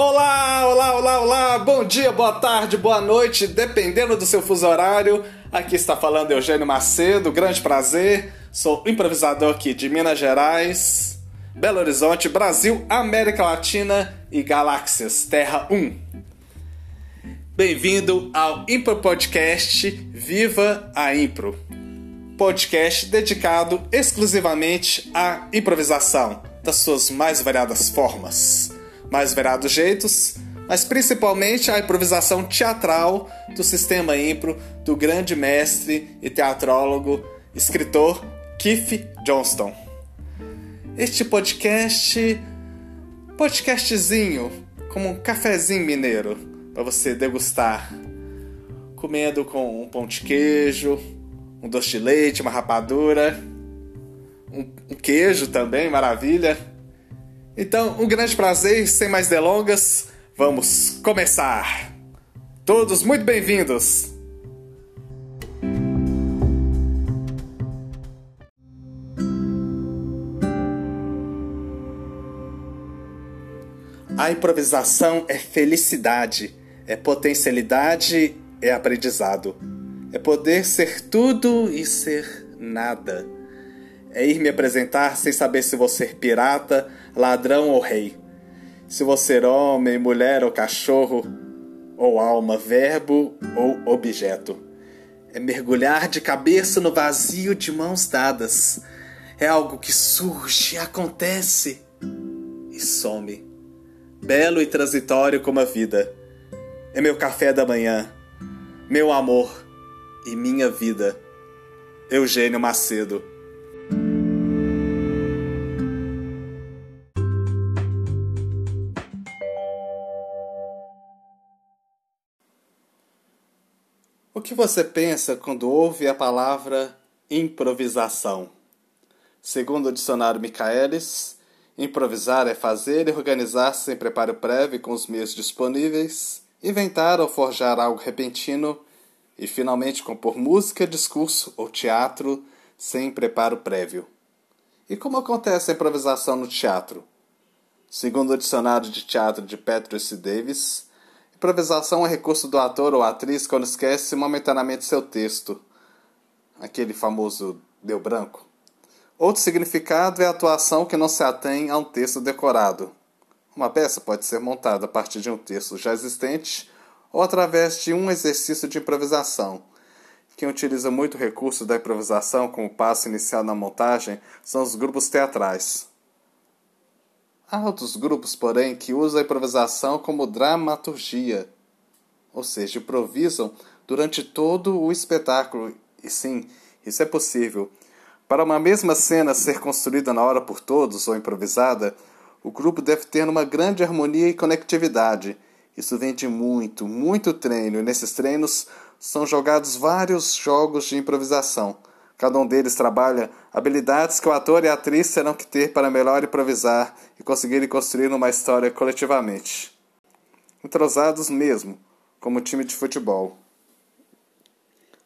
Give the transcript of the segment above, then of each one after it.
Olá, olá, olá, olá, bom dia, boa tarde, boa noite, dependendo do seu fuso horário. Aqui está falando Eugênio Macedo, grande prazer. Sou improvisador aqui de Minas Gerais, Belo Horizonte, Brasil, América Latina e Galáxias, Terra 1. Bem-vindo ao Impro Podcast Viva a Impro. Podcast dedicado exclusivamente à improvisação, das suas mais variadas formas, mais variados jeitos, mas principalmente a improvisação teatral do sistema impro do grande mestre e teatrólogo, escritor Keith Johnston. Este podcast, podcastzinho, como um cafezinho mineiro para você degustar, comendo com um pão de queijo, um doce de leite, uma rapadura, um, um queijo também, maravilha. Então, um grande prazer, sem mais delongas, vamos começar! Todos muito bem-vindos! A improvisação é felicidade, é potencialidade, é aprendizado. É poder ser tudo e ser nada. É ir me apresentar sem saber se vou ser pirata, ladrão ou rei. Se vou ser homem, mulher ou cachorro, ou alma, verbo ou objeto. É mergulhar de cabeça no vazio de mãos dadas. É algo que surge, acontece e some. Belo e transitório como a vida. É meu café da manhã, meu amor e minha vida. Eugênio Macedo. O que você pensa quando ouve a palavra improvisação? Segundo o dicionário Michaelis, improvisar é fazer e organizar sem preparo prévio com os meios disponíveis, inventar ou forjar algo repentino e, finalmente, compor música, discurso ou teatro sem preparo prévio. E como acontece a improvisação no teatro? Segundo o dicionário de teatro de Petrus Davis, improvisação é recurso do ator ou atriz quando esquece momentaneamente seu texto, aquele famoso deu branco. Outro significado é a atuação que não se atém a um texto decorado. Uma peça pode ser montada a partir de um texto já existente ou através de um exercício de improvisação. Quem utiliza muito o recurso da improvisação como passo inicial na montagem são os grupos teatrais. Há outros grupos, porém, que usam a improvisação como dramaturgia, ou seja, improvisam durante todo o espetáculo. E sim, isso é possível. Para uma mesma cena ser construída na hora por todos ou improvisada, o grupo deve ter uma grande harmonia e conectividade isso vem de muito, muito treino, e nesses treinos são jogados vários jogos de improvisação. Cada um deles trabalha habilidades que o ator e a atriz terão que ter para melhor improvisar e conseguirem construir uma história coletivamente. Entrosados mesmo, como time de futebol.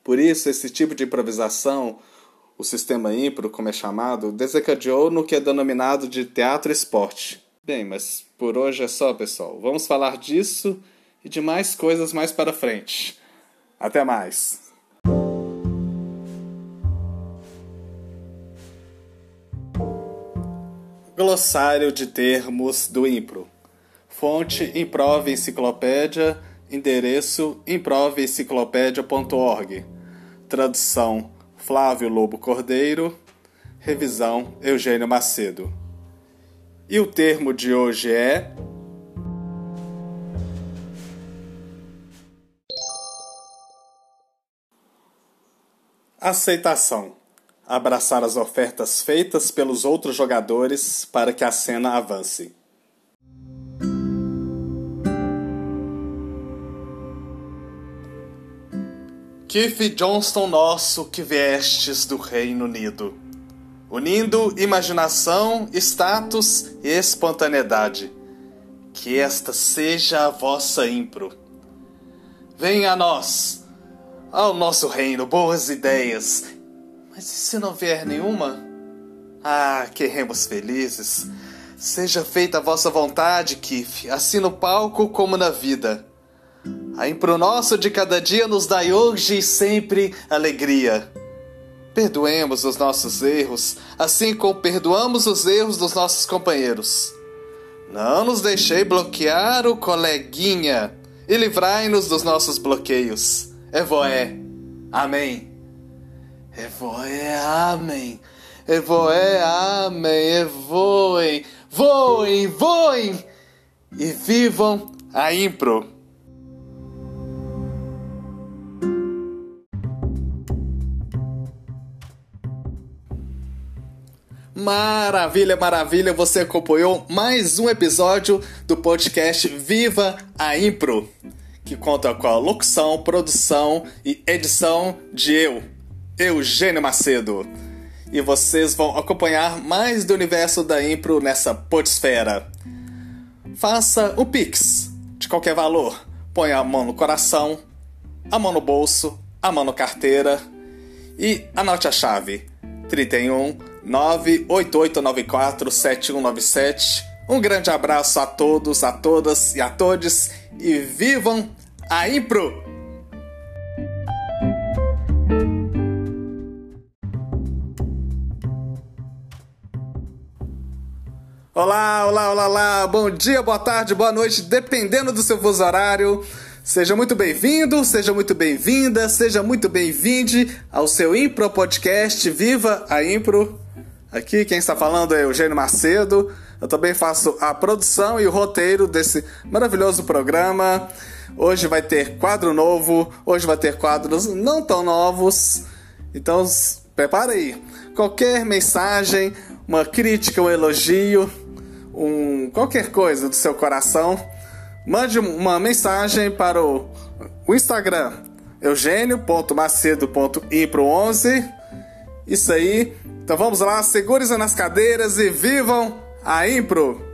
Por isso, esse tipo de improvisação, o sistema impro, como é chamado, desencadeou no que é denominado de teatro-esporte. Bem, mas por hoje é só, pessoal. Vamos falar disso e de mais coisas mais para frente. Até mais! Glossário de termos do Impro. Fonte Improve Enciclopédia. Endereço improveenciclopédia.org. Tradução Flávio Lobo Cordeiro. Revisão Eugênio Macedo. E o termo de hoje é. Aceitação. Abraçar as ofertas feitas pelos outros jogadores para que a cena avance. Keith Johnston nosso que viestes do Reino Unido unindo imaginação, status e espontaneidade. Que esta seja a vossa impro. Venha a nós, ao nosso reino, boas ideias. Mas e se não vier nenhuma? Ah, queremos felizes. Seja feita a vossa vontade, Kif, assim no palco como na vida. A impro nosso de cada dia nos dai hoje e sempre alegria. Perdoemos os nossos erros, assim como perdoamos os erros dos nossos companheiros. Não nos deixei bloquear o coleguinha e livrai-nos dos nossos bloqueios. Evoé. Amém. Evoé, amém. Evoé, amém. Evoem, voem, voem e vivam a impro. Maravilha, maravilha! Você acompanhou mais um episódio do podcast Viva a Impro, que conta com a locução, produção e edição de eu, Eugênio Macedo. E vocês vão acompanhar mais do universo da Impro nessa podesfera. Faça o Pix, de qualquer valor. Põe a mão no coração, a mão no bolso, a mão na carteira e anote a chave. 31 988947197. Um grande abraço a todos, a todas e a todos e vivam a Impro! Olá, olá, olá, olá, bom dia, boa tarde, boa noite, dependendo do seu fuso horário. Seja muito bem-vindo, seja muito bem-vinda, seja muito bem-vinde ao seu Impro Podcast Viva a Impro. Aqui quem está falando é Eugênio Macedo. Eu também faço a produção e o roteiro desse maravilhoso programa. Hoje vai ter quadro novo, hoje vai ter quadros não tão novos. Então, prepara aí. Qualquer mensagem, uma crítica, um elogio, um qualquer coisa do seu coração, mande uma mensagem para o, o Instagram eugênio.macedo.impro11. Isso aí. Então vamos lá, segure-se nas cadeiras e vivam a impro!